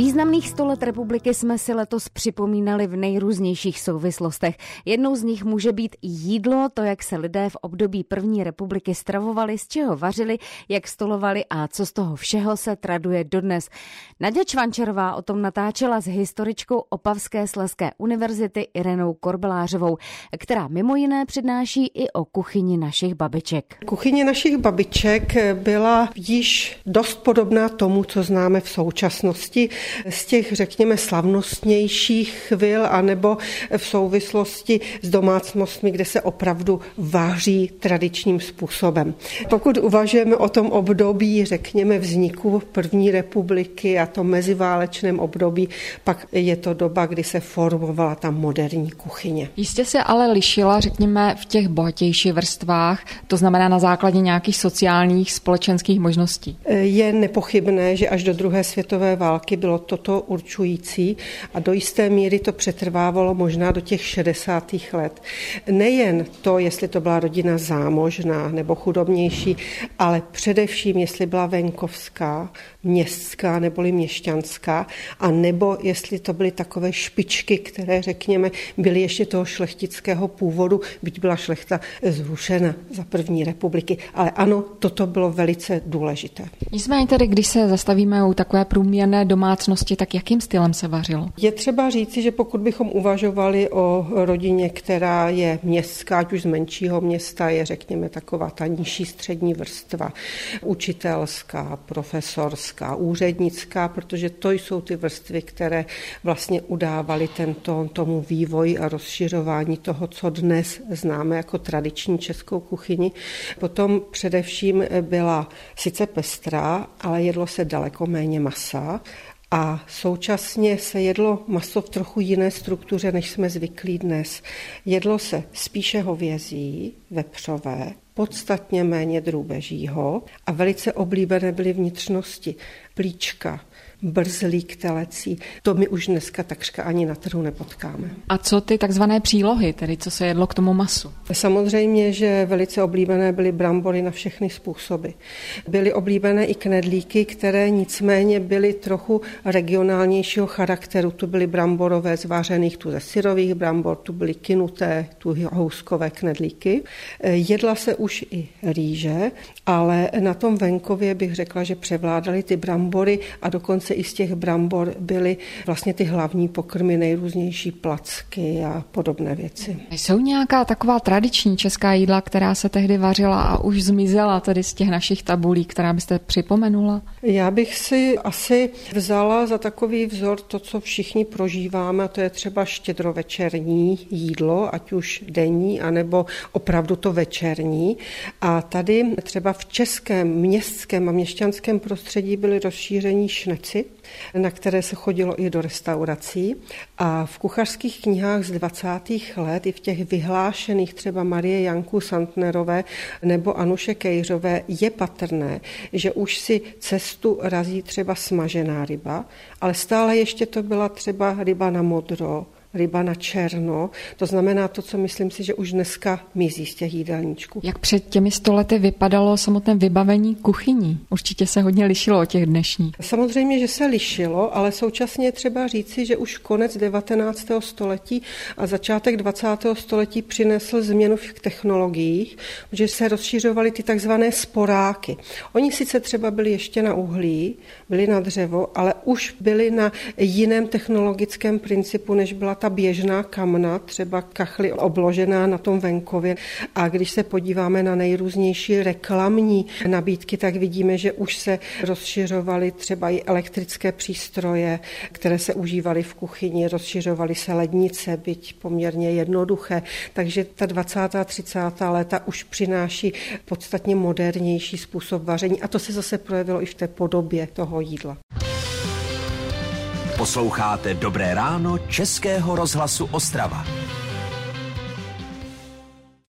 Významných 100 let republiky jsme si letos připomínali v nejrůznějších souvislostech. Jednou z nich může být jídlo, to, jak se lidé v období první republiky stravovali, z čeho vařili, jak stolovali a co z toho všeho se traduje dodnes. Naděja Čvančerová o tom natáčela s historičkou Opavské sleské univerzity Irenou Korbelářovou, která mimo jiné přednáší i o kuchyni našich babiček. Kuchyně našich babiček byla již dost podobná tomu, co známe v současnosti z těch, řekněme, slavnostnějších chvil, anebo v souvislosti s domácnostmi, kde se opravdu váří tradičním způsobem. Pokud uvažujeme o tom období, řekněme, vzniku první republiky a to meziválečném období, pak je to doba, kdy se formovala ta moderní kuchyně. Jistě se ale lišila, řekněme, v těch bohatějších vrstvách, to znamená na základě nějakých sociálních, společenských možností. Je nepochybné, že až do druhé světové války bylo toto určující a do jisté míry to přetrvávalo možná do těch 60. let. Nejen to, jestli to byla rodina zámožná nebo chudobnější, ale především, jestli byla venkovská, městská neboli měšťanská, a nebo jestli to byly takové špičky, které, řekněme, byly ještě toho šlechtického původu, byť byla šlechta zrušena za první republiky. Ale ano, toto bylo velice důležité. Nicméně tedy, když se zastavíme u takové průměrné domácnosti, tak jakým stylem se vařilo? Je třeba říci, že pokud bychom uvažovali o rodině, která je městská, ať už z menšího města, je řekněme taková ta nižší střední vrstva, učitelská, profesorská, úřednická, protože to jsou ty vrstvy, které vlastně udávaly tento tomu vývoji a rozšiřování toho, co dnes známe jako tradiční českou kuchyni. Potom především byla sice pestrá, ale jedlo se daleko méně masa a současně se jedlo maso v trochu jiné struktuře, než jsme zvyklí dnes. Jedlo se spíše hovězí, vepřové, podstatně méně drůbežího a velice oblíbené byly vnitřnosti, plíčka, brzlík telecí. To my už dneska takřka ani na trhu nepotkáme. A co ty takzvané přílohy, tedy co se jedlo k tomu masu? Samozřejmě, že velice oblíbené byly brambory na všechny způsoby. Byly oblíbené i knedlíky, které nicméně byly trochu regionálnějšího charakteru. Tu byly bramborové zvářených, tu ze syrových brambor, tu byly kinuté, tu houskové knedlíky. Jedla se už i rýže, ale na tom venkově bych řekla, že převládaly ty brambory a dokonce dokonce i z těch brambor byly vlastně ty hlavní pokrmy, nejrůznější placky a podobné věci. Jsou nějaká taková tradiční česká jídla, která se tehdy vařila a už zmizela tedy z těch našich tabulí, která byste připomenula? Já bych si asi vzala za takový vzor to, co všichni prožíváme, a to je třeba štědrovečerní jídlo, ať už denní, anebo opravdu to večerní. A tady třeba v českém městském a měšťanském prostředí byly rozšíření šneci, na které se chodilo i do restaurací. A v kuchařských knihách z 20. let, i v těch vyhlášených třeba Marie Janku Santnerové nebo Anuše Kejřové, je patrné, že už si cestu razí třeba smažená ryba, ale stále ještě to byla třeba ryba na modro, ryba na černo. To znamená to, co myslím si, že už dneska mizí z těch jídelníčků. Jak před těmi stolety vypadalo samotné vybavení kuchyní? Určitě se hodně lišilo od těch dnešních. Samozřejmě, že se lišilo, ale současně je třeba říci, že už konec 19. století a začátek 20. století přinesl změnu v technologiích, že se rozšiřovaly ty takzvané sporáky. Oni sice třeba byli ještě na uhlí, byli na dřevo, ale už byli na jiném technologickém principu, než byla ta běžná kamna, třeba kachly obložená na tom venkově. A když se podíváme na nejrůznější reklamní nabídky, tak vidíme, že už se rozšiřovaly třeba i elektrické přístroje, které se užívaly v kuchyni, rozšiřovaly se lednice, byť poměrně jednoduché. Takže ta 20. a 30. léta už přináší podstatně modernější způsob vaření a to se zase projevilo i v té podobě toho jídla. Posloucháte Dobré ráno Českého rozhlasu Ostrava.